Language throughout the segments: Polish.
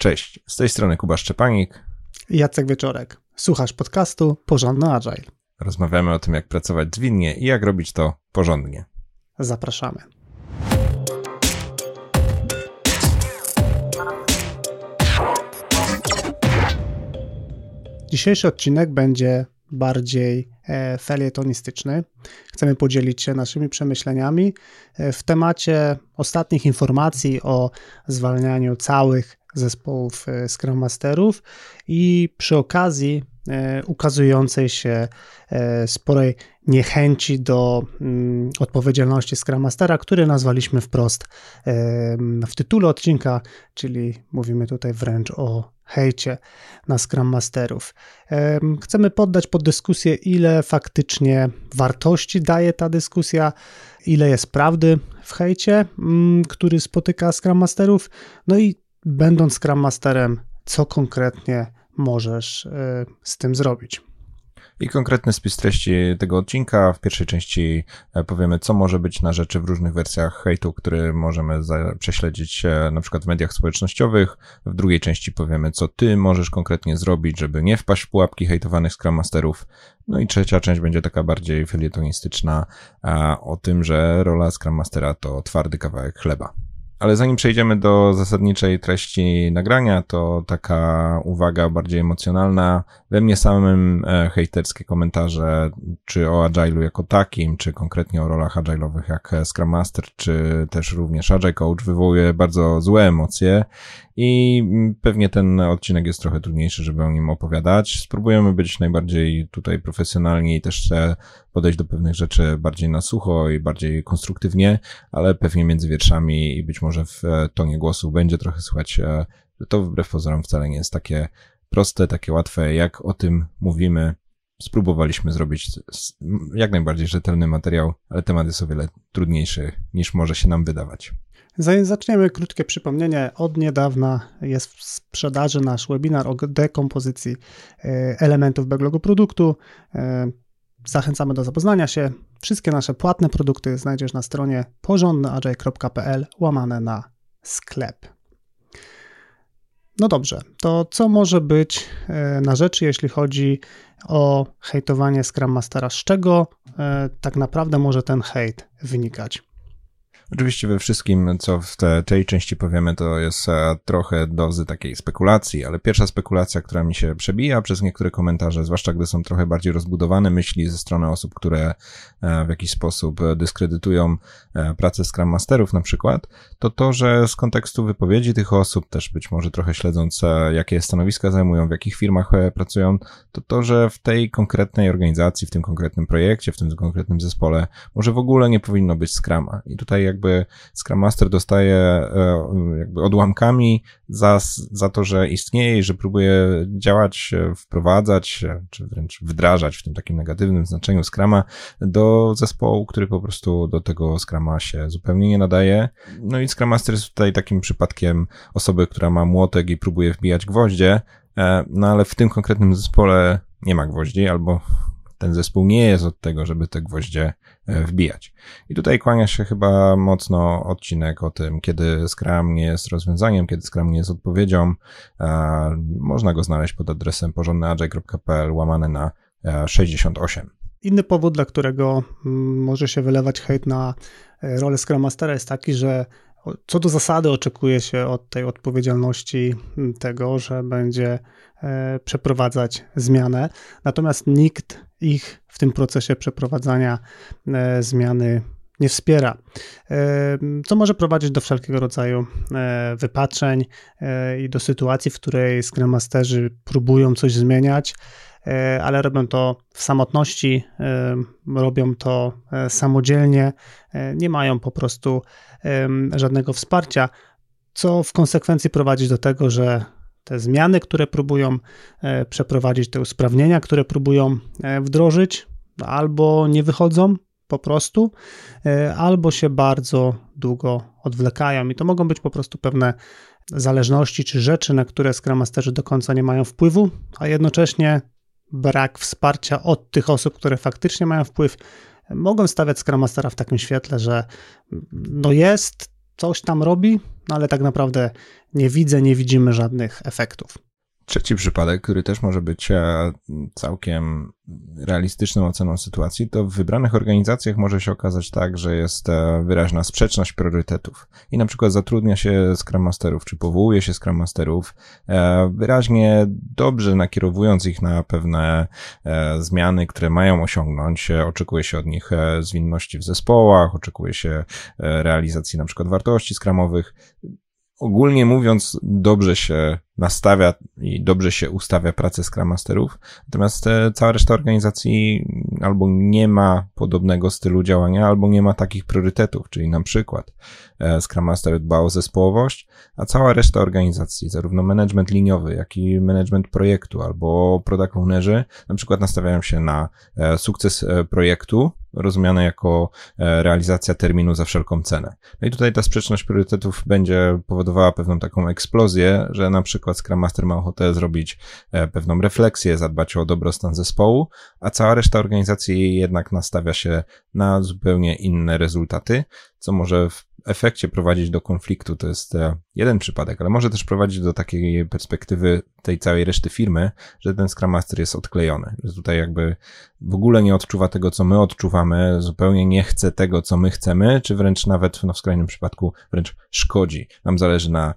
Cześć, z tej strony Kuba Szczepanik. Jacek Wieczorek. Słuchasz podcastu Porządny Agile. Rozmawiamy o tym, jak pracować zwinnie i jak robić to porządnie. Zapraszamy. Dzisiejszy odcinek będzie bardziej e, felietonistyczny. Chcemy podzielić się naszymi przemyśleniami e, w temacie ostatnich informacji o zwalnianiu całych zespołów e, Scrum Masterów i przy okazji ukazującej się sporej niechęci do mm, odpowiedzialności Scrum Mastera, który nazwaliśmy wprost w tytule odcinka, czyli mówimy tutaj wręcz o hejcie na Scrum Masterów. Chcemy poddać pod dyskusję, ile faktycznie wartości daje ta dyskusja, ile jest prawdy w hejcie, mm, który spotyka Scrum Masterów, no i będąc Scrum Masterem, co konkretnie możesz e, z tym zrobić. I konkretny spis treści tego odcinka. W pierwszej części e, powiemy, co może być na rzeczy w różnych wersjach hejtu, który możemy prześledzić e, na przykład w mediach społecznościowych. W drugiej części powiemy, co ty możesz konkretnie zrobić, żeby nie wpaść w pułapki hejtowanych Scrum Masterów. No i trzecia część będzie taka bardziej felietonistyczna o tym, że rola Scrum Mastera to twardy kawałek chleba. Ale zanim przejdziemy do zasadniczej treści nagrania, to taka uwaga bardziej emocjonalna. We mnie samym e, hejterskie komentarze, czy o Agile'u jako takim, czy konkretnie o rolach agile'owych jak Scrum Master, czy też również Agile Coach wywołuje bardzo złe emocje i pewnie ten odcinek jest trochę trudniejszy, żeby o nim opowiadać. Spróbujemy być najbardziej tutaj profesjonalni i też podejść do pewnych rzeczy bardziej na sucho i bardziej konstruktywnie, ale pewnie między wierszami i być może w e, tonie głosu będzie trochę słychać, e, że to wbrew pozorom wcale nie jest takie proste, takie łatwe, jak o tym mówimy. Spróbowaliśmy zrobić jak najbardziej rzetelny materiał, ale temat jest o wiele trudniejszy niż może się nam wydawać. Zanim zaczniemy, krótkie przypomnienie. Od niedawna jest w sprzedaży nasz webinar o dekompozycji e, elementów backlogu produktu. E, zachęcamy do zapoznania się. Wszystkie nasze płatne produkty znajdziesz na stronie porządnyagile.pl łamane na sklep. No dobrze, to co może być e, na rzeczy, jeśli chodzi o hejtowanie Scrum Mastera? Z czego tak naprawdę może ten hejt wynikać? Oczywiście we wszystkim, co w te, tej części powiemy, to jest e, trochę dozy takiej spekulacji, ale pierwsza spekulacja, która mi się przebija przez niektóre komentarze, zwłaszcza gdy są trochę bardziej rozbudowane myśli ze strony osób, które e, w jakiś sposób dyskredytują e, pracę Scrum Masterów na przykład, to to, że z kontekstu wypowiedzi tych osób, też być może trochę śledząc, jakie stanowiska zajmują, w jakich firmach pracują, to to, że w tej konkretnej organizacji, w tym konkretnym projekcie, w tym konkretnym zespole, może w ogóle nie powinno być Scrama. I tutaj jak jakby Scrum Master dostaje e, jakby odłamkami za, za to, że istnieje i że próbuje działać, e, wprowadzać, e, czy wręcz wdrażać w tym takim negatywnym znaczeniu Scrama do zespołu, który po prostu do tego Scrama się zupełnie nie nadaje. No i Scrum Master jest tutaj takim przypadkiem osoby, która ma młotek i próbuje wbijać gwoździe, no ale w tym konkretnym zespole nie ma gwoździ, albo ten zespół nie jest od tego, żeby te gwoździe e, wbijać. I tutaj kłania się chyba mocno odcinek o tym, kiedy Scrum nie jest rozwiązaniem, kiedy Scrum nie jest odpowiedzią. Można go znaleźć pod adresem porządnyagile.pl łamane na 68. E, Inny powód, dla którego mm, może się wylewać hejt na e, rolę Scrum Mastera jest taki, że co do zasady oczekuje się od tej odpowiedzialności mm, tego, że będzie przeprowadzać zmianę, natomiast nikt ich w tym procesie przeprowadzania e, zmiany nie wspiera, e, co może prowadzić do wszelkiego rodzaju e, wypaczeń i do sytuacji, w której Scrum Masterzy próbują coś zmieniać, ale robią to w samotności, robią to samodzielnie, nie mają po prostu żadnego wsparcia, co w konsekwencji prowadzi do tego, że te zmiany, które próbują e, przeprowadzić, te usprawnienia, które próbują e, wdrożyć, albo nie wychodzą po prostu, e, albo się bardzo długo odwlekają. I to mogą być po prostu pewne zależności czy rzeczy, na które Scrum Masterzy do końca nie mają wpływu, a jednocześnie brak wsparcia od tych osób, które faktycznie mają wpływ, mogą stawiać Scrum Mastera w takim świetle, że no jest coś tam robi, no ale tak naprawdę nie widzę, nie widzimy żadnych efektów. Trzeci przypadek, który też może być e, całkiem realistyczną oceną sytuacji, to w wybranych organizacjach może się okazać tak, że jest e, wyraźna sprzeczność priorytetów i na przykład zatrudnia się Scrum Masterów, czy powołuje się Scrum Masterów, e, wyraźnie dobrze nakierowując ich na pewne zmiany, które mają osiągnąć. Oczekuje się od nich zwinności w zespołach, oczekuje się realizacji na przykład wartości skramowych ogólnie mówiąc, dobrze się nastawia i dobrze się ustawia pracę Scrum Masterów, natomiast e, cała reszta organizacji albo nie ma podobnego stylu działania, albo nie ma takich priorytetów, czyli na przykład e, Scrum Master dba o zespołowość, a cała reszta organizacji, zarówno management liniowy, jak i management projektu, albo product ownerzy, na przykład nastawiają się na e, sukces projektu, rozumiane jako realizacja terminu za wszelką cenę. No i tutaj ta sprzeczność priorytetów będzie powodowała pewną taką eksplozję, że na przykład przykład Scrum Master ma ochotę zrobić e, pewną refleksję, zadbać o dobrostan zespołu, a cała reszta organizacji jednak nastawia się na zupełnie inne rezultaty, co może w efekcie prowadzić do konfliktu. To jest e, jeden przypadek, ale może też prowadzić do takiej perspektywy tej całej reszty firmy, że ten Scrum Master jest odklejony, że tutaj jakby w ogóle nie odczuwa tego, co my odczuwamy, zupełnie nie chce tego, co my chcemy, czy wręcz nawet no, w skrajnym przypadku wręcz szkodzi. Nam zależy na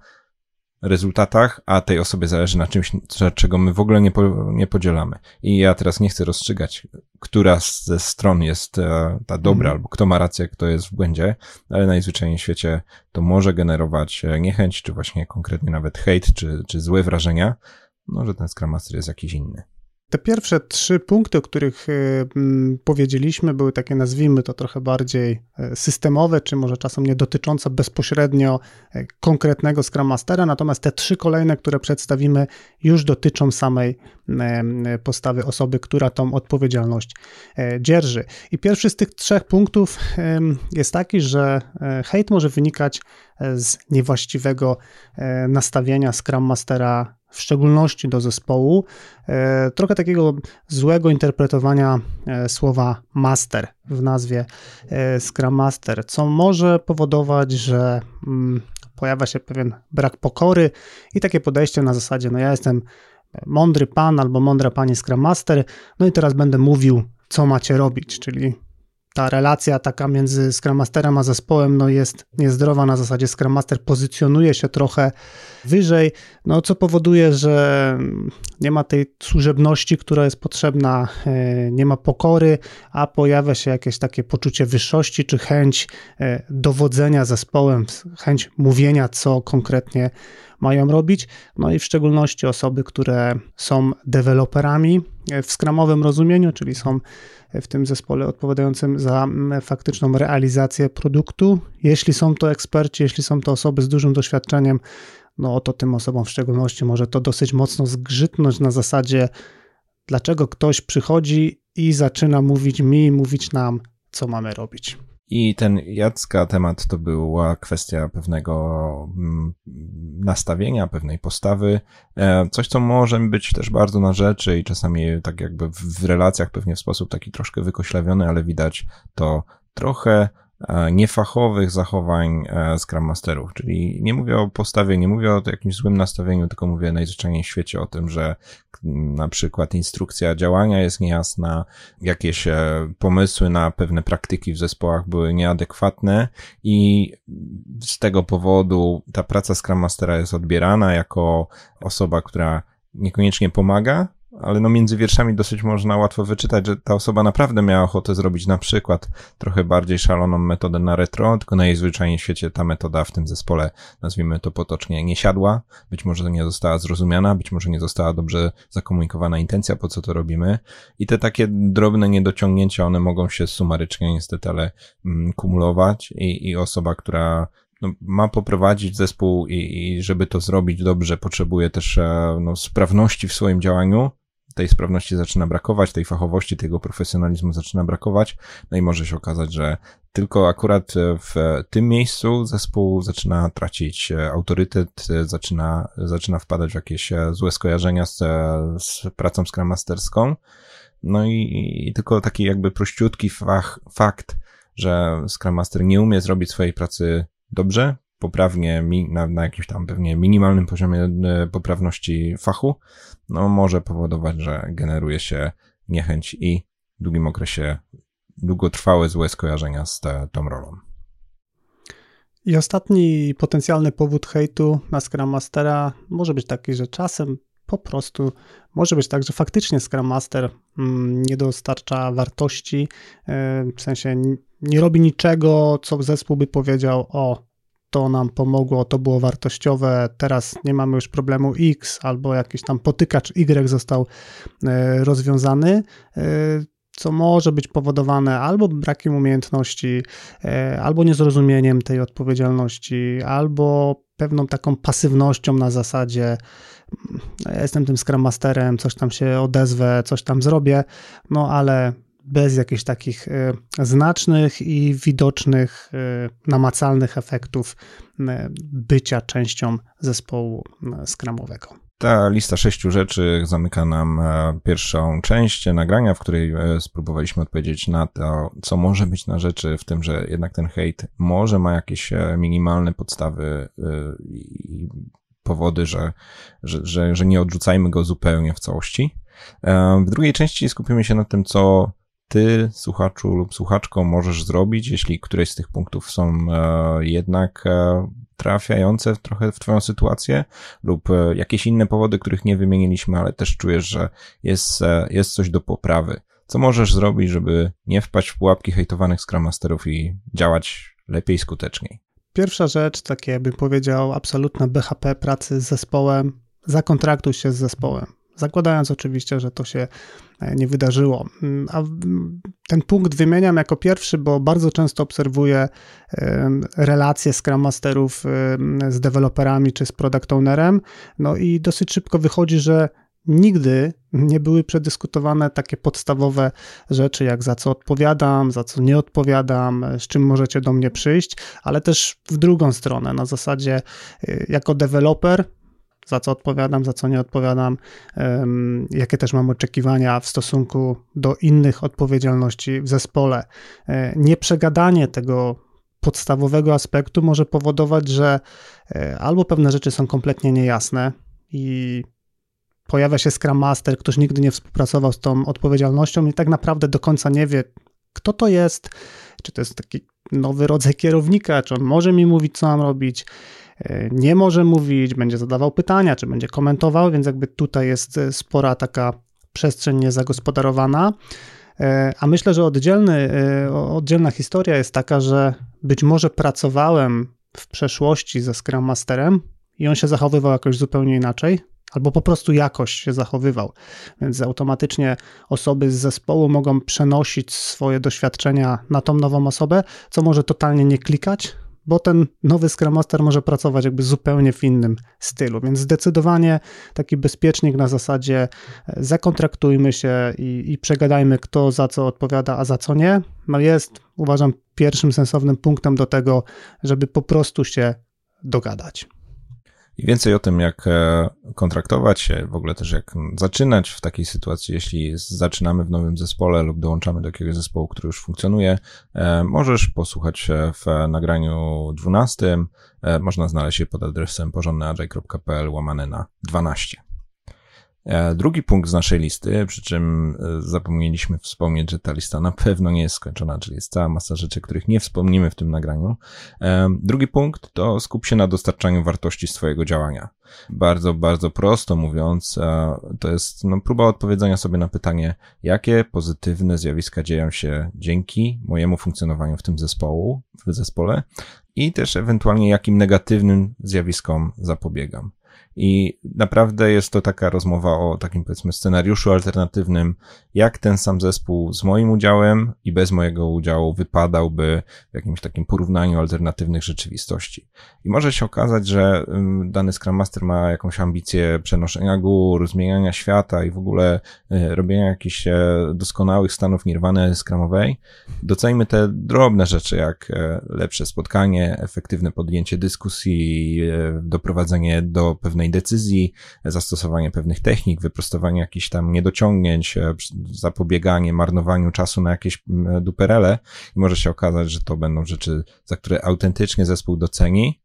rezultatach, a tej osobie zależy na czymś, czego my w ogóle nie, po, nie podzielamy. I ja teraz nie chcę rozstrzygać, która ze stron jest e, ta dobra, mm. albo kto ma rację, kto jest w błędzie, ale najzwyczajniej w świecie to może generować e, niechęć, czy właśnie konkretnie nawet hejt, czy, czy złe wrażenia, no, że ten Scrum Master jest jakiś inny. Te pierwsze trzy punkty, o których y, powiedzieliśmy, były takie, nazwijmy to trochę bardziej e, systemowe, czy może czasem nie dotyczące bezpośrednio e, konkretnego Scrum Mastera, natomiast te trzy kolejne, które przedstawimy, już dotyczą samej e, postawy osoby, która tą odpowiedzialność dzierży. I pierwszy z tych trzech punktów jest taki, że hejt może wynikać z niewłaściwego nastawienia Scrum Mastera w szczególności do zespołu, e, trochę takiego złego interpretowania e, słowa master w nazwie e, Scrum Master, co może powodować, że mm, pojawia się pewien brak pokory i takie podejście na zasadzie, no ja jestem mądry pan albo mądra pani Scrum Master, no i teraz będę mówił, co macie robić, czyli ta relacja taka między Scrum Masterem a zespołem no jest niezdrowa na zasadzie Scrum Master pozycjonuje się trochę wyżej, no co powoduje, że nie ma tej służebności, która jest potrzebna, e, nie ma pokory, a pojawia się jakieś takie poczucie wyższości czy chęć e, dowodzenia zespołem, chęć mówienia, co konkretnie mają robić. No i w szczególności osoby, które są deweloperami w skramowym rozumieniu, czyli są w tym zespole odpowiadającym za faktyczną realizację produktu. Jeśli są to eksperci, jeśli są to osoby z dużym doświadczeniem, no to tym osobom w szczególności może to dosyć mocno zgrzytnąć na zasadzie, dlaczego ktoś przychodzi i zaczyna mówić mi, mówić nam, co mamy robić. I ten Jacka temat to była kwestia pewnego mm, nastawienia, pewnej postawy, e, coś, co może być też bardzo na rzeczy i czasami tak jakby w relacjach pewnie w sposób taki troszkę wykoślawiony, ale widać to trochę niefachowych zachowań e, Scrum Masterów, czyli nie mówię o postawie, nie mówię o jakimś złym nastawieniu, tylko mówię najzwyczajniej w świecie o tym, że na przykład instrukcja działania jest niejasna, jakieś e, pomysły na pewne praktyki w zespołach były nieadekwatne i z tego powodu ta praca Scrum Mastera jest odbierana jako osoba, która niekoniecznie pomaga, ale no między wierszami dosyć można łatwo wyczytać, że ta osoba naprawdę miała ochotę zrobić na przykład trochę bardziej szaloną metodę na retro, tylko na jej świecie ta metoda w tym zespole, nazwijmy to potocznie, nie siadła, być może nie została zrozumiana, być może nie została dobrze zakomunikowana intencja, po co to robimy. I te takie drobne niedociągnięcia, one mogą się sumarycznie niestety, ale mm, kumulować. I, i osoba, która no, ma poprowadzić zespół i, i żeby to zrobić dobrze, potrzebuje też e, no, sprawności w swoim działaniu, tej sprawności zaczyna brakować, tej fachowości, tego profesjonalizmu zaczyna brakować, no i może się okazać, że tylko akurat w tym miejscu zespół zaczyna tracić autorytet, zaczyna, zaczyna wpadać w jakieś złe skojarzenia z, z pracą Scrum. No i, i tylko taki jakby prościutki fach, fakt, że Scrum Master nie umie zrobić swojej pracy dobrze, poprawnie, na, na jakimś tam pewnie minimalnym poziomie poprawności fachu, no może powodować, że generuje się niechęć i w długim okresie długotrwałe złe skojarzenia z te, tą rolą. I ostatni potencjalny powód hejtu na Scrum Mastera może być taki, że czasem po prostu może być tak, że faktycznie Scrum Master mm, nie dostarcza wartości, e, w sensie nie robi niczego, co zespół by powiedział, o, to nam pomogło, to było wartościowe, teraz nie mamy już problemu X, albo jakiś tam potykacz Y został e, rozwiązany, e, co może być powodowane albo brakiem umiejętności, e, albo niezrozumieniem tej odpowiedzialności, albo pewną taką pasywnością na zasadzie mm, ja jestem tym Scrum Masterem, coś tam się odezwę, coś tam zrobię, no ale bez jakichś takich e, znacznych i widocznych, e, namacalnych efektów bycia częścią zespołu skramowego. Ta lista sześciu rzeczy zamyka nam e, pierwszą część nagrania, w której e, spróbowaliśmy odpowiedzieć na to, co może być na rzeczy, w tym, że jednak ten hejt może ma jakieś e, minimalne podstawy i powody, że, że, że, że nie odrzucajmy go zupełnie w całości. W drugiej części skupimy się na tym, co ty, słuchaczu lub słuchaczką, możesz zrobić, jeśli któreś z tych punktów są jednak trafiające trochę w Twoją sytuację lub e, jakieś inne powody, których nie wymieniliśmy, ale też czujesz, że jest, e, jest coś do poprawy. Co możesz zrobić, żeby nie wpaść w pułapki hejtowanych Scrum i działać lepiej, skuteczniej? Pierwsza rzecz, takie bym powiedział, absolutna BHP pracy z zespołem, zakontraktuj się z zespołem. Zakładając oczywiście, że to się e, nie wydarzyło. Mm, a ten punkt wymieniam jako pierwszy, bo bardzo często obserwuję relacje Scrum Masterów z deweloperami czy z product ownerem, no i dosyć szybko wychodzi, że nigdy nie były przedyskutowane takie podstawowe rzeczy, jak za co odpowiadam, za co nie odpowiadam, z czym możecie do mnie przyjść, ale też w drugą stronę, na zasadzie y, jako deweloper za co odpowiadam, za co nie odpowiadam, jakie też mam oczekiwania w stosunku do innych odpowiedzialności w zespole. E, nieprzegadanie tego podstawowego aspektu może powodować, że e, albo pewne rzeczy są kompletnie niejasne i pojawia się Scrum Master, ktoś nigdy nie współpracował z tą odpowiedzialnością i tak naprawdę do końca nie wie, kto to jest, czy to jest taki nowy rodzaj kierownika, czy on może mi mówić, co mam robić, nie może mówić, będzie zadawał pytania, czy będzie komentował, więc jakby tutaj jest e, spora taka przestrzeń niezagospodarowana. E, a myślę, że oddzielny, oddzielna historia jest taka, że być może pracowałem w przeszłości ze Scrum Masterem i on się zachowywał jakoś zupełnie inaczej, albo po prostu jakoś się zachowywał. Więc automatycznie osoby z zespołu mogą przenosić swoje doświadczenia na tą nową osobę, co może totalnie nie klikać, bo ten nowy Scrum Master może pracować jakby zupełnie w innym stylu, więc zdecydowanie taki bezpiecznik na zasadzie e, zakontraktujmy się i, i przegadajmy, kto za co odpowiada, a za co nie, no jest, uważam, pierwszym sensownym punktem do tego, żeby po prostu się dogadać. I więcej o tym, jak e, kontraktować się, w ogóle też jak zaczynać w takiej sytuacji, jeśli zaczynamy w nowym zespole lub dołączamy do jakiegoś zespołu, który już funkcjonuje, e, możesz posłuchać w nagraniu 12. E, można znaleźć je pod adresem porządnyagile.pl łamane na 12. E, drugi punkt z naszej listy, przy czym e, zapomnieliśmy wspomnieć, że ta lista na pewno nie jest skończona, czyli jest cała masa rzeczy, których nie wspomnimy w tym nagraniu. E, drugi punkt to skup się na dostarczaniu wartości swojego działania. Bardzo, bardzo prosto mówiąc, to jest no, próba odpowiedzenia sobie na pytanie, jakie pozytywne zjawiska dzieją się dzięki mojemu funkcjonowaniu w tym zespołu, w zespole i też ewentualnie jakim negatywnym zjawiskom zapobiegam. I naprawdę jest to taka rozmowa o takim powiedzmy scenariuszu alternatywnym, jak ten sam zespół z moim udziałem i bez mojego udziału wypadałby w jakimś takim porównaniu alternatywnych rzeczywistości. I może się okazać, że dany Scrum Master ma jakąś ambicję przenoszenia gór, zmieniania świata i w ogóle y, robienia jakichś e, doskonałych stanów nirwany Scrumowej. Docenimy te drobne rzeczy, jak e, lepsze spotkanie, efektywne podjęcie dyskusji, e, doprowadzenie do pewnej decyzji, zastosowanie pewnych technik, wyprostowanie jakichś tam niedociągnięć, zapobieganie marnowaniu czasu na jakieś duperele i może się okazać, że to będą rzeczy, za które autentycznie zespół doceni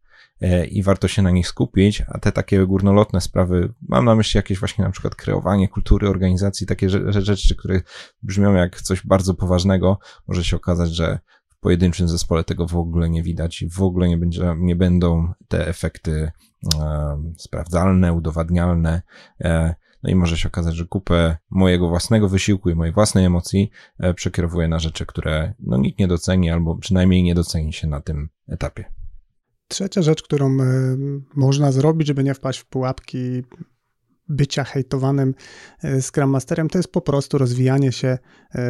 i warto się na nich skupić, a te takie górnolotne sprawy, mam na myśli jakieś właśnie na przykład kreowanie kultury organizacji, takie rzeczy, które brzmią jak coś bardzo poważnego, może się okazać, że pojedynczym zespole tego w ogóle nie widać i w ogóle nie, będzie, nie będą te efekty e, sprawdzalne, udowadnialne. E, no i może się okazać, że kupę mojego własnego wysiłku i mojej własnej emocji e, przekierowuję na rzeczy, które no, nikt nie doceni, albo przynajmniej nie doceni się na tym etapie. Trzecia rzecz, którą e, można zrobić, żeby nie wpaść w pułapki bycia hejtowanym e, Scrum Masterem, to jest po prostu rozwijanie się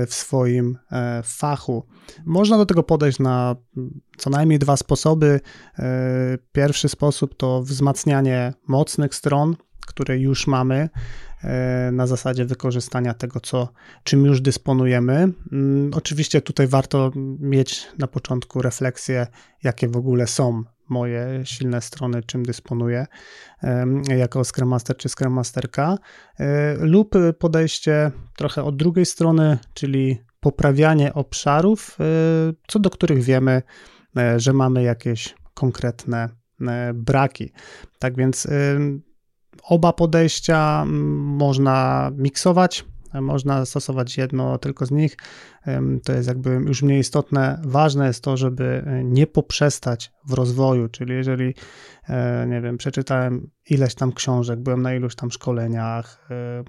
w swoim fachu. Można do tego podejść na co najmniej dwa sposoby. Pierwszy sposób to wzmacnianie mocnych stron, które już mamy e, na zasadzie wykorzystania tego, co, czym już dysponujemy. Mm, oczywiście tutaj warto mieć na początku refleksję, jakie w ogóle są moje silne strony, czym dysponuję jako Scrum Master czy Scrum Masterka, e, lub podejście trochę od drugiej strony, czyli poprawianie obszarów, e, co do których wiemy, że mamy jakieś konkretne braki. Tak więc Oba podejścia można miksować, można stosować jedno tylko z nich. To jest jakby już mniej istotne. Ważne jest to, żeby nie poprzestać w rozwoju, czyli jeżeli, e, nie wiem, przeczytałem ileś tam książek, byłem na iluś tam szkoleniach, e,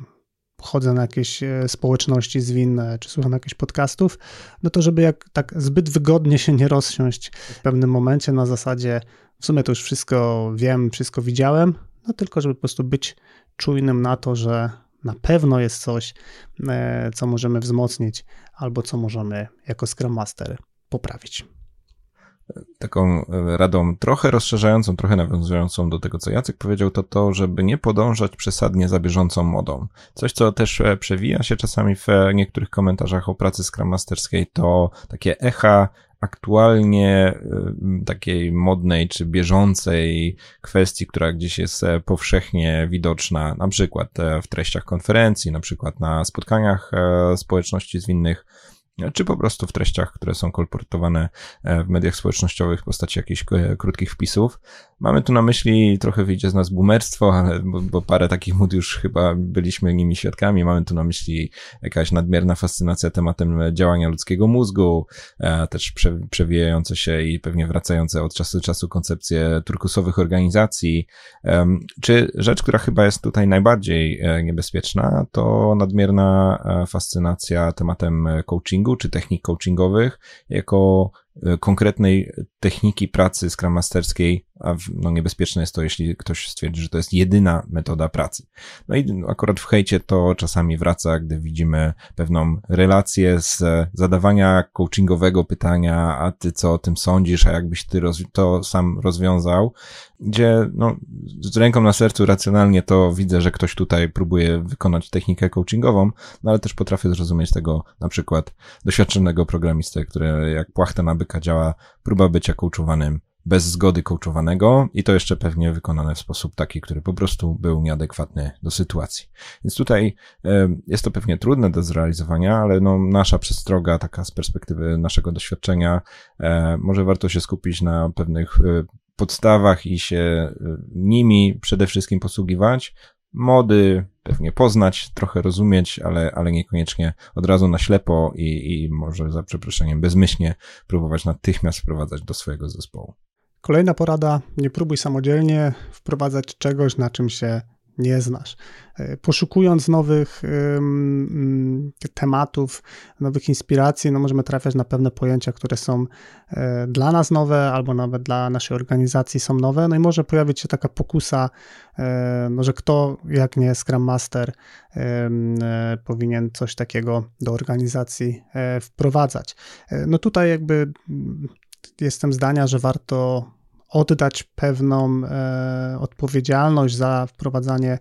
chodzę na jakieś e, społeczności zwinne, czy słucham jakichś podcastów, no to żeby jak tak zbyt wygodnie się nie rozsiąść w pewnym momencie na zasadzie w sumie to już wszystko wiem, wszystko widziałem, no tylko żeby po prostu być czujnym na to, że na pewno jest coś, e, co możemy wzmocnić albo co możemy jako Scrum Master poprawić. Taką e, radą trochę rozszerzającą, trochę nawiązującą do tego, co Jacek powiedział, to to, żeby nie podążać przesadnie za bieżącą modą. Coś, co też e, przewija się czasami w niektórych komentarzach o pracy Scrum Masterskiej, to takie echa aktualnie y, takiej modnej czy bieżącej kwestii, która gdzieś jest e, powszechnie widoczna, na przykład e, w treściach konferencji, na przykład na spotkaniach e, społeczności zwinnych, czy po prostu w treściach, które są kolportowane w mediach społecznościowych w postaci jakichś krótkich wpisów, Mamy tu na myśli, trochę wyjdzie z nas boomerstwo, ale, bo, bo, parę takich mód już chyba byliśmy nimi świadkami. Mamy tu na myśli jakaś nadmierna fascynacja tematem działania ludzkiego mózgu, e, też prze, przewijające się i pewnie wracające od czasu do czasu koncepcje turkusowych organizacji. Czy rzecz, która chyba jest tutaj najbardziej e, niebezpieczna, to nadmierna e, fascynacja tematem coachingu, czy technik coachingowych, jako konkretnej techniki pracy Scrum Masterskiej, a no niebezpieczne jest to, jeśli ktoś stwierdzi, że to jest jedyna metoda pracy. No i akurat w hejcie to czasami wraca, gdy widzimy pewną relację z zadawania coachingowego pytania, a ty co o tym sądzisz, a jakbyś ty to sam rozwiązał, gdzie no, z ręką na sercu racjonalnie to widzę, że ktoś tutaj próbuje wykonać technikę coachingową, no ale też potrafię zrozumieć tego na przykład doświadczonego programisty, który jak płachta na byka działa próba bycia coachowanym bez zgody coachowanego i to jeszcze pewnie wykonane w sposób taki, który po prostu był nieadekwatny do sytuacji. Więc tutaj e, jest to pewnie trudne do zrealizowania, ale no, nasza przestroga, taka z perspektywy naszego doświadczenia, e, może warto się skupić na pewnych e, podstawach i się nimi przede wszystkim posługiwać. Mody pewnie poznać, trochę rozumieć, ale, ale niekoniecznie od razu na ślepo i, i może za przeproszeniem bezmyślnie próbować natychmiast wprowadzać do swojego zespołu. Kolejna porada: nie próbuj samodzielnie wprowadzać czegoś, na czym się nie znasz. E, poszukując nowych tematów, nowych inspiracji, no możemy trafiać na pewne pojęcia, które są e, dla nas nowe, albo nawet dla naszej organizacji są nowe. No i może pojawić się taka pokusa, e, no, że kto, jak nie Scrum Master, powinien coś takiego do organizacji wprowadzać. No tutaj jakby jestem zdania, że warto oddać pewną e, odpowiedzialność za wprowadzanie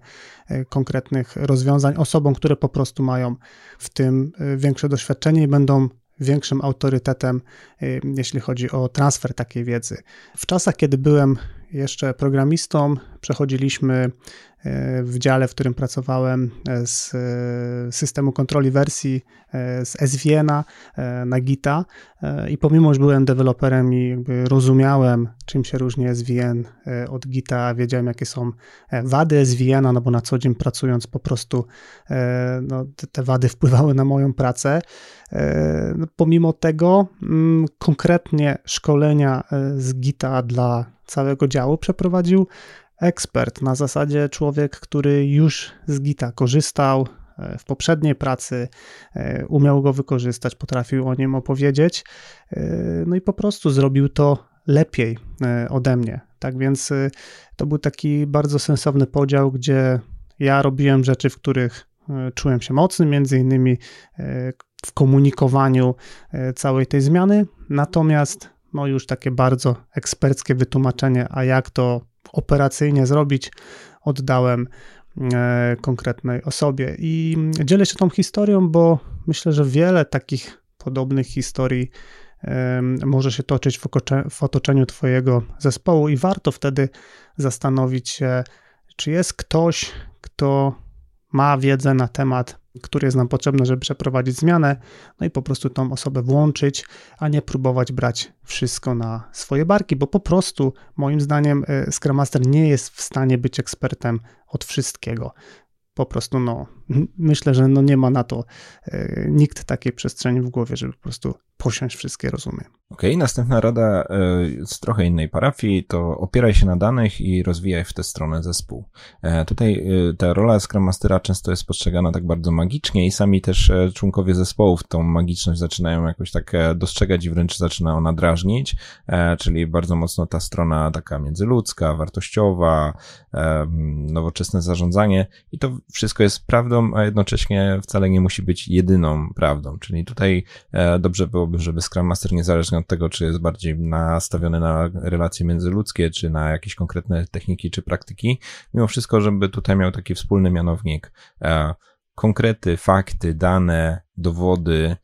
e, konkretnych rozwiązań osobom, które po prostu mają w tym e, większe doświadczenie i będą większym autorytetem, jeśli chodzi o transfer takiej wiedzy. W czasach, kiedy byłem jeszcze programistą, przechodziliśmy w dziale, w którym pracowałem z systemu kontroli wersji z SVN-a na Gita i pomimo, że byłem deweloperem i jakby rozumiałem, czym się różni SVN od Gita, wiedziałem, jakie są wady SVN-a, no bo na co dzień pracując po prostu no, te wady wpływały na moją pracę. No, pomimo tego mm, konkretnie szkolenia z Gita dla całego działu przeprowadził ekspert, na zasadzie człowiek, który już z Gita korzystał e, w poprzedniej pracy, e, umiał go wykorzystać, potrafił o nim opowiedzieć, e, no i po prostu zrobił to lepiej ode mnie. Tak więc to był taki bardzo sensowny podział, gdzie ja robiłem rzeczy, w których czułem się mocny, między innymi w komunikowaniu całej tej zmiany, natomiast no już takie bardzo eksperckie wytłumaczenie, a jak to operacyjnie zrobić, oddałem e, konkretnej osobie. I dzielę się tą historią, bo myślę, że wiele takich podobnych historii może się toczyć w otoczeniu Twojego zespołu, i warto wtedy zastanowić się, czy jest ktoś, kto ma wiedzę na temat który jest nam potrzebny, żeby przeprowadzić zmianę, no i po prostu tą osobę włączyć, a nie próbować brać wszystko na swoje barki, bo po prostu moim zdaniem e, Scrum Master nie jest w stanie być ekspertem od wszystkiego. Po prostu no, myślę, że no nie ma na to e, nikt takiej przestrzeni w głowie, żeby po prostu posiąść wszystkie rozumy. Okej, okay, następna rada e, z trochę innej parafii to opieraj się na danych i rozwijaj w tę stronę zespół. E, tutaj ta rola Scrum Mastera często jest postrzegana tak bardzo magicznie i sami też członkowie zespołów tą magiczność zaczynają jakoś tak dostrzegać i wręcz zaczyna ona drażnić, czyli bardzo mocno ta strona taka międzyludzka, wartościowa, nowoczesne zarządzanie i to wszystko jest prawdą, a jednocześnie wcale nie musi być jedyną prawdą. Czyli tutaj e, dobrze byłoby, żeby Scrum Master niezależnie od tego, czy jest bardziej nastawiony na relacje międzyludzkie, czy na jakieś konkretne techniki, czy praktyki, mimo wszystko, żeby tutaj miał taki wspólny mianownik e, konkrety, fakty, dane, dowody,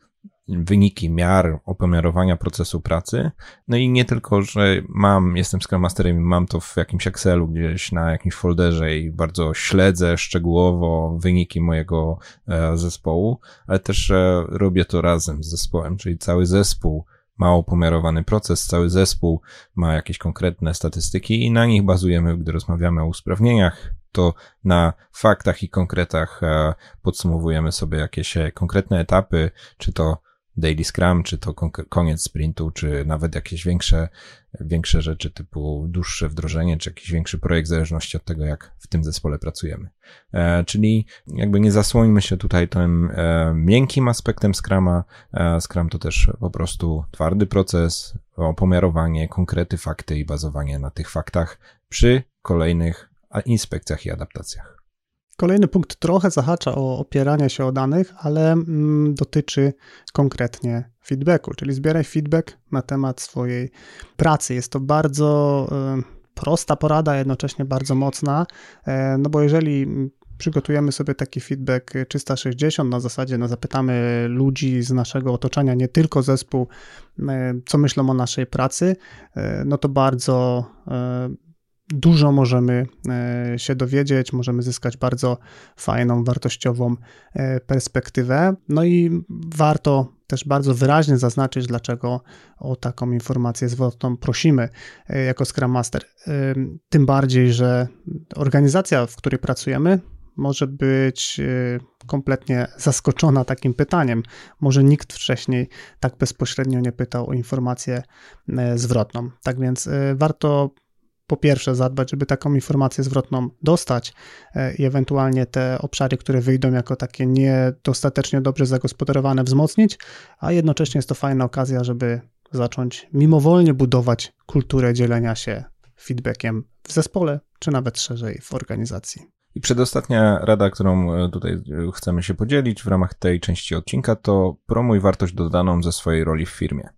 wyniki miar opomiarowania procesu pracy. No i nie tylko, że mam, jestem Scrum Masterem i mam to w jakimś Excelu gdzieś na jakimś folderze i bardzo śledzę szczegółowo wyniki mojego e, zespołu, ale też robię to razem z zespołem, czyli cały zespół ma opomiarowany proces, cały zespół ma jakieś konkretne statystyki i na nich bazujemy, gdy rozmawiamy o usprawnieniach, to na faktach i konkretach e, podsumowujemy sobie jakieś e, konkretne etapy, czy to daily scrum, czy to koniec sprintu, czy nawet jakieś większe, większe rzeczy typu dłuższe wdrożenie, czy jakiś większy projekt w zależności od tego, jak w tym zespole pracujemy. E, czyli jakby nie zasłońmy się tutaj tym e, miękkim aspektem Scrama. E, Scrum to też po prostu twardy proces, opomiarowanie, konkrety, fakty i bazowanie na tych faktach przy kolejnych inspekcjach i adaptacjach. Kolejny punkt trochę zahacza o opieranie się o danych, ale mm, dotyczy konkretnie feedbacku, czyli zbieraj feedback na temat swojej pracy. Jest to bardzo y, prosta porada, jednocześnie bardzo mocna, y, no bo jeżeli przygotujemy sobie taki feedback 360 na zasadzie, no zapytamy ludzi z naszego otoczenia, nie tylko zespół, y, co myślą o naszej pracy, no to bardzo dużo możemy e, się dowiedzieć, możemy zyskać bardzo fajną, wartościową e, perspektywę. No i warto też bardzo wyraźnie zaznaczyć, dlaczego o taką informację zwrotną prosimy e, jako Scrum Master. Tym bardziej, że organizacja, w której pracujemy, może być kompletnie zaskoczona takim pytaniem. Może nikt wcześniej tak bezpośrednio nie pytał o informację zwrotną. Tak więc warto po pierwsze zadbać, żeby taką informację zwrotną dostać e, i ewentualnie te obszary, które wyjdą jako takie niedostatecznie dobrze zagospodarowane, wzmocnić, a jednocześnie jest to fajna okazja, żeby zacząć mimowolnie budować kulturę dzielenia się feedbackiem w zespole, czy nawet szerzej w organizacji. I przedostatnia rada, którą e, tutaj e, chcemy się podzielić w ramach tej części odcinka, to promuj wartość dodaną ze swojej roli w firmie.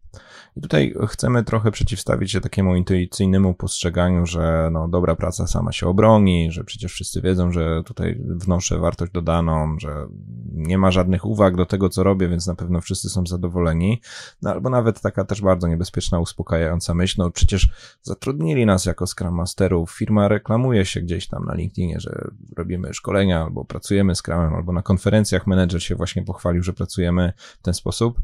I tutaj chcemy trochę przeciwstawić się takiemu intuicyjnemu postrzeganiu, że no, dobra praca sama się obroni, że przecież wszyscy wiedzą, że tutaj wnoszę wartość dodaną, że nie ma żadnych uwag do tego, co robię, więc na pewno wszyscy są zadowoleni. No, albo nawet taka też bardzo niebezpieczna, uspokajająca myśl, no przecież zatrudnili nas jako Scrum Masterów, firma reklamuje się gdzieś tam na LinkedInie, że robimy szkolenia, albo pracujemy Scrumem, albo na konferencjach menedżer się właśnie pochwalił, że pracujemy w ten sposób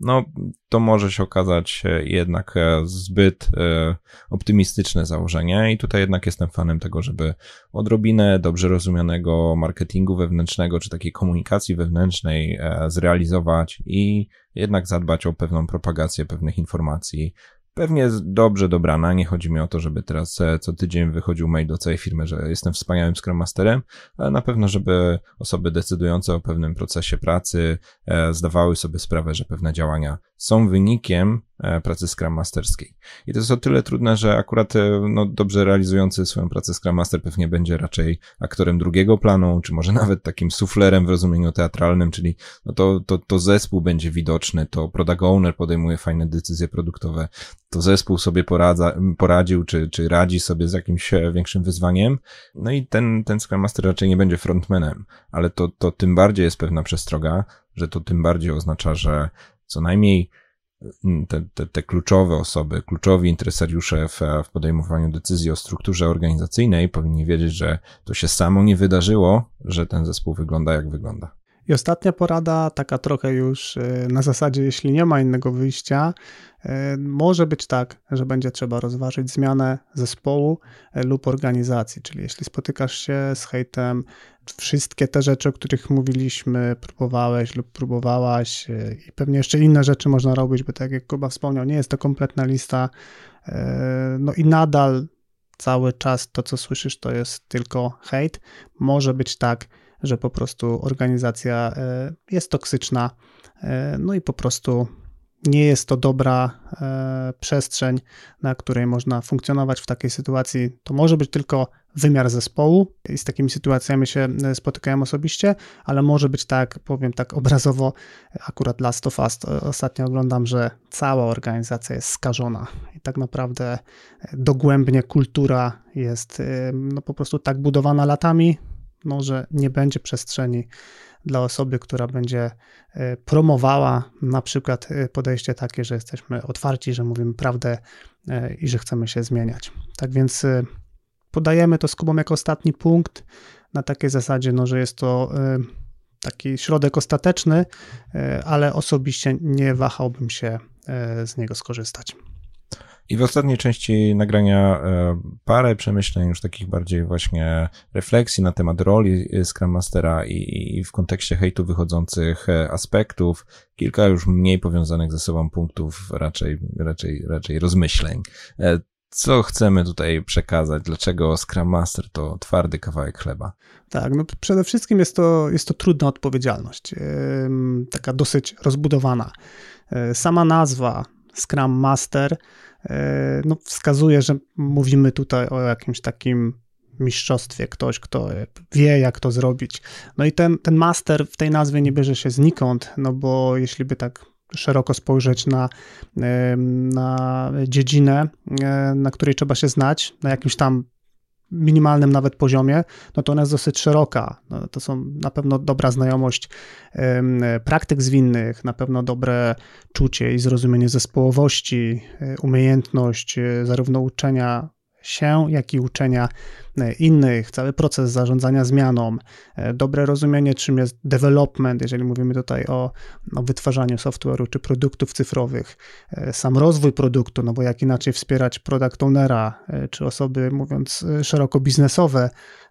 no to może się okazać e, jednak e, zbyt e, optymistyczne założenie i tutaj jednak jestem fanem tego, żeby odrobinę dobrze rozumianego marketingu wewnętrznego czy takiej komunikacji wewnętrznej zrealizować i jednak zadbać o pewną propagację pewnych informacji Pewnie dobrze dobrana, nie chodzi mi o to, żeby teraz e, co tydzień wychodził mail do całej firmy, że jestem wspaniałym Scrum Masterem, ale na pewno, żeby osoby decydujące o pewnym procesie pracy e, zdawały sobie sprawę, że pewne działania są wynikiem pracy Scrum Masterskiej. I to jest o tyle trudne, że akurat e, no, dobrze realizujący swoją pracę Scrum Master pewnie będzie raczej aktorem drugiego planu, czy może nawet takim suflerem w rozumieniu teatralnym, czyli no to, to, to zespół będzie widoczny, to product owner podejmuje fajne decyzje produktowe, to zespół sobie poradza, poradził, czy, czy radzi sobie z jakimś e, większym wyzwaniem. No i ten, ten Scrum Master raczej nie będzie frontmanem, ale to, to tym bardziej jest pewna przestroga, że to tym bardziej oznacza, że co najmniej te, te, te kluczowe osoby, kluczowi interesariusze w, w podejmowaniu decyzji o strukturze organizacyjnej powinni wiedzieć, że to się samo nie wydarzyło, że ten zespół wygląda jak wygląda. I ostatnia porada, taka trochę już y, na zasadzie, jeśli nie ma innego wyjścia, y, może być tak, że będzie trzeba rozważyć zmianę zespołu y, lub organizacji. Czyli jeśli spotykasz się z hejtem, wszystkie te rzeczy, o których mówiliśmy, próbowałeś lub próbowałaś i pewnie jeszcze inne rzeczy można robić, bo tak jak Kuba wspomniał, nie jest to kompletna lista. No i nadal cały czas to, co słyszysz, to jest tylko hejt. Może być tak, że po prostu organizacja e, jest toksyczna, e, no i po prostu nie jest to dobra e, przestrzeń, na której można funkcjonować w takiej sytuacji. To może być tylko wymiar zespołu i z takimi sytuacjami się spotykałem osobiście, ale może być tak, powiem tak obrazowo, akurat Last of Us ostatnio oglądam, że cała organizacja jest skażona i tak naprawdę dogłębnie kultura jest no, po prostu tak budowana latami, może nie będzie przestrzeni dla osoby, która będzie e, promowała na przykład e, podejście takie, że jesteśmy otwarci, że mówimy prawdę e, i że chcemy się zmieniać. Tak więc podajemy to z Kubą jako ostatni punkt na takiej zasadzie, no, że jest to taki środek ostateczny, ale osobiście nie wahałbym się z niego skorzystać. I w ostatniej części nagrania e, parę przemyśleń, już takich bardziej właśnie refleksji na temat roli Scrum Mastera i, i w kontekście hejtu wychodzących e, aspektów, kilka już mniej powiązanych ze sobą punktów, raczej, raczej, raczej rozmyśleń. E, co chcemy tutaj przekazać? Dlaczego Scrum Master to twardy kawałek chleba? Tak, no przede wszystkim jest to, jest to trudna odpowiedzialność, taka dosyć rozbudowana. Sama nazwa Scrum Master E, no, wskazuje, że mówimy tutaj o jakimś takim mistrzostwie, ktoś, kto wie, jak to zrobić. No i ten, ten master w tej nazwie nie bierze się znikąd, no bo jeśli by tak szeroko spojrzeć na, na dziedzinę, e, na której trzeba się znać, na jakimś tam minimalnym nawet poziomie, no to ona jest dosyć szeroka. No, to są na pewno dobra znajomość praktyk zwinnych, na pewno dobre czucie i zrozumienie zespołowości, e, umiejętność e, zarówno uczenia się, jak i uczenia innych, cały proces zarządzania zmianą, e, dobre rozumienie, czym jest development, jeżeli mówimy tutaj o, o wytwarzaniu software'u czy produktów cyfrowych, e, sam rozwój produktu, no bo jak inaczej wspierać product ownera, czy osoby, mówiąc szeroko biznesowe,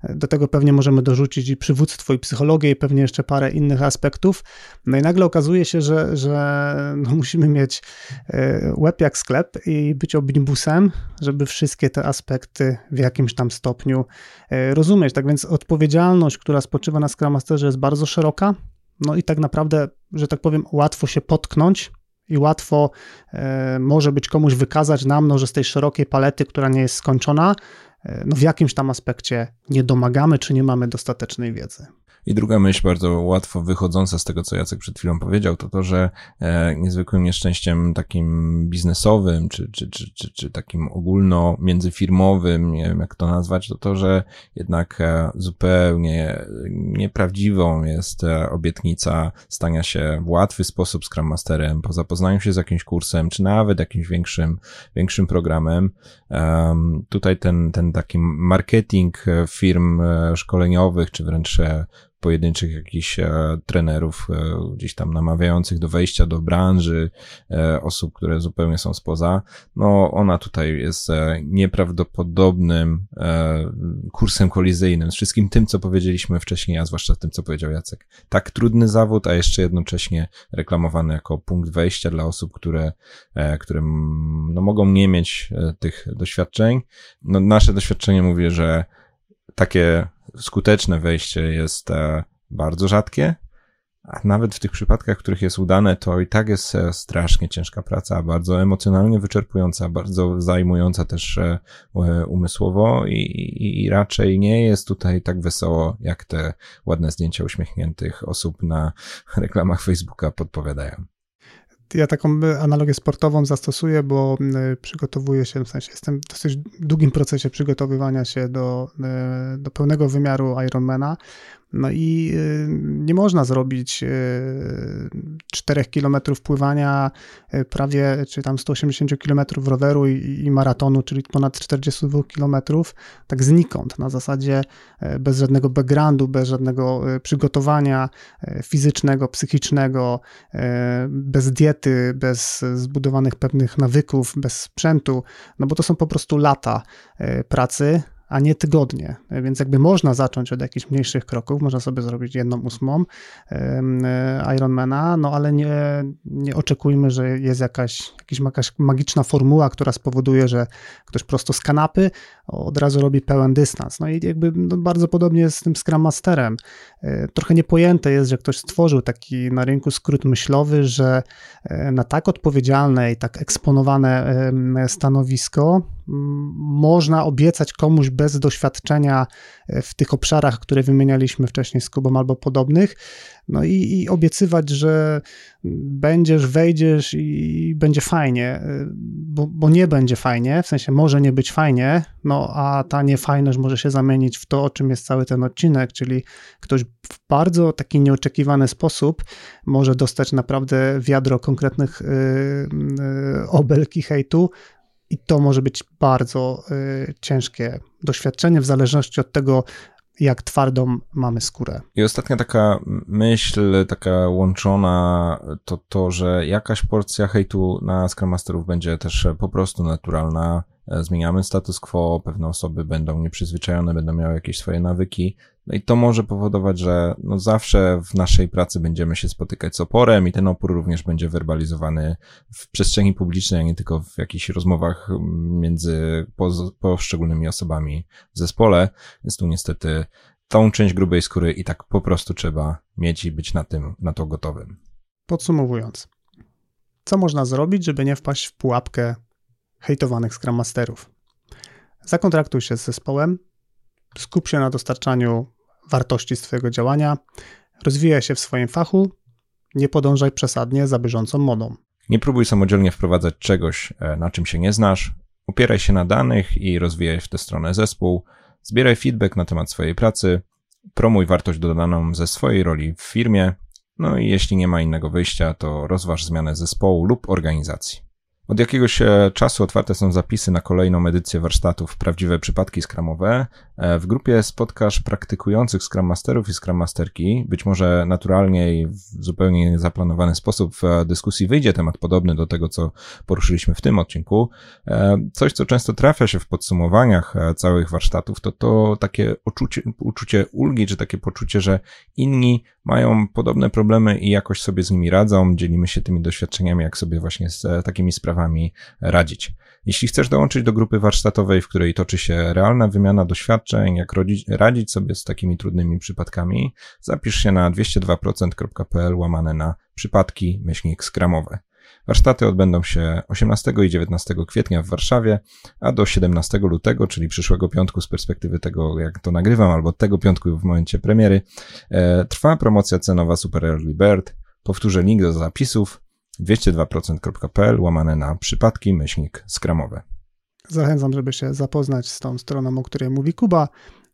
do tego pewnie możemy dorzucić i przywództwo, i psychologię, i pewnie jeszcze parę innych aspektów. No i nagle okazuje się, że, że no musimy mieć łeb jak sklep i być omnibusem, żeby wszystkie te aspekty w jakimś tam stopniu e, rozumieć. Tak więc odpowiedzialność, która spoczywa na Scrum Masterze jest bardzo szeroka, no i tak naprawdę, że tak powiem, łatwo się potknąć i łatwo e, może być komuś wykazać nam, no, że z tej szerokiej palety, która nie jest skończona, e, no w jakimś tam aspekcie nie domagamy, czy nie mamy dostatecznej wiedzy. I druga myśl, bardzo łatwo wychodząca z tego, co Jacek przed chwilą powiedział, to to, że e, niezwykłym nieszczęściem takim biznesowym, czy, czy, czy, czy, czy takim ogólno międzyfirmowym, nie wiem jak to nazwać, to to, że jednak e, zupełnie nieprawdziwą jest e, obietnica stania się w łatwy sposób Scrum Masterem, po zapoznaniu się z jakimś kursem, czy nawet jakimś większym, większym programem. Tutaj ten, ten taki marketing firm szkoleniowych, czy wręcz pojedynczych jakichś e, trenerów e, gdzieś tam namawiających do wejścia do branży, e, osób, które zupełnie są spoza, no ona tutaj jest nieprawdopodobnym kursem kolizyjnym z wszystkim tym, co powiedzieliśmy wcześniej, a zwłaszcza tym, co powiedział Jacek. Tak trudny zawód, a jeszcze jednocześnie reklamowany jako punkt wejścia dla osób, które, które no, mogą nie mieć tych doświadczeń. No, nasze doświadczenie mówi, że takie skuteczne wejście jest e, bardzo rzadkie, a nawet w tych przypadkach, w których jest udane, to i tak jest e, strasznie ciężka praca, bardzo emocjonalnie wyczerpująca, bardzo zajmująca też e, umysłowo i, i, i, raczej nie jest tutaj tak wesoło, jak te ładne zdjęcia uśmiechniętych osób na reklamach Facebooka podpowiadają ja taką analogię sportową zastosuję, bo przygotowuję się, w sensie jestem w dosyć długim procesie przygotowywania się do, do pełnego wymiaru Ironmana. No i y, nie można zrobić 4 y, km pływania, y, prawie czy tam 180 km roweru i, maratonu, czyli ponad 42 km, tak znikąd, na zasadzie bez żadnego backgroundu, bez żadnego przygotowania fizycznego, psychicznego, bez diety, bez zbudowanych pewnych nawyków, bez sprzętu, no bo to są po prostu lata pracy a nie tygodnie. Więc jakby można zacząć od jakichś mniejszych kroków, można sobie zrobić jedną ósmą e, Ironmana, no ale nie, nie oczekujmy, że jest jakaś, jakaś magiczna formuła, która spowoduje, że ktoś prosto z kanapy od razu robi pełen dystans. No i jakby no bardzo podobnie jest z tym Scrum Masterem. E, trochę niepojęte jest, że ktoś stworzył taki na rynku skrót myślowy, że e, na tak odpowiedzialne i tak eksponowane stanowisko można obiecać komuś bez doświadczenia e, w tych obszarach, które wymienialiśmy wcześniej z Kubą albo podobnych, no i, i obiecywać, że będziesz, wejdziesz i będzie fajnie, e, bo, bo, nie będzie fajnie, w sensie może nie być fajnie, no a ta niefajność może się zamienić w to, o czym jest cały ten odcinek, czyli ktoś w bardzo taki nieoczekiwany sposób może dostać naprawdę wiadro konkretnych yy, yy, obelg hejtu, i to może być bardzo y, ciężkie doświadczenie w zależności od tego, jak twardą mamy skórę. I ostatnia taka myśl, taka łączona, to to, że jakaś porcja hejtu na Scrum Masterów będzie też po prostu naturalna. Zmieniamy status quo, pewne osoby będą nieprzyzwyczajone, będą miały jakieś swoje nawyki, no i to może powodować, że no zawsze w naszej pracy będziemy się spotykać z oporem i ten opór również będzie werbalizowany w przestrzeni publicznej, a nie tylko w jakichś rozmowach między poszczególnymi osobami w zespole. Więc tu niestety tą część grubej skóry i tak po prostu trzeba mieć i być na tym, na to gotowym. Podsumowując, co można zrobić, żeby nie wpaść w pułapkę hejtowanych Scrum Masterów? Zakontraktuj się z zespołem, skup się na dostarczaniu wartości swojego działania, rozwijaj się w swoim fachu, nie podążaj przesadnie za bieżącą modą. Nie próbuj samodzielnie wprowadzać czegoś, e, na czym się nie znasz. Opieraj się na danych i rozwijaj w tę stronę zespół. Zbieraj feedback na temat swojej pracy. Promuj wartość dodaną ze swojej roli w firmie. No i jeśli nie ma innego wyjścia, to rozważ zmianę zespołu lub organizacji. Od jakiegoś e, czasu otwarte są zapisy na kolejną edycję warsztatów Prawdziwe Przypadki Skramowe. E, w grupie spotkasz praktykujących Scrum Masterów i Scrum Masterki. Być może naturalnie i w zupełnie zaplanowany sposób w dyskusji wyjdzie temat podobny do tego, co poruszyliśmy w tym odcinku. E, coś, co często trafia się w podsumowaniach całych warsztatów, to to takie uczucie, uczucie ulgi, czy takie poczucie, że inni mają podobne problemy i jakoś sobie z nimi radzą. Dzielimy się tymi doświadczeniami, jak sobie właśnie z takimi sprawami radzić. Jeśli chcesz dołączyć do grupy warsztatowej, w której toczy się realna wymiana doświadczeń, jak radzić sobie z takimi trudnymi przypadkami, zapisz się na 202%.pl łamane na przypadki myślnik skramowe. Warsztaty odbędą się 18 i 19 kwietnia w Warszawie, a do 17 lutego, czyli przyszłego piątku z perspektywy tego, jak to nagrywam, albo tego piątku w momencie premiery, e, trwa promocja cenowa Super Early Bird. Powtórzę link do zapisów 202%.pl łamane na przypadki myślnik skramowe. Zachęcam, żeby się zapoznać z tą stroną, o której mówi Kuba,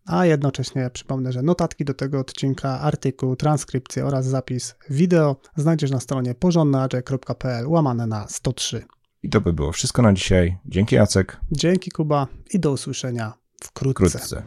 a jednocześnie przypomnę, że notatki do tego odcinka, artykuł, transkrypcję oraz zapis wideo znajdziesz na stronie porządnaadże.pl łamane na 103. I to by było wszystko na dzisiaj. Dzięki Jacek. Dzięki Kuba i do usłyszenia wkrótce. Wkrótce.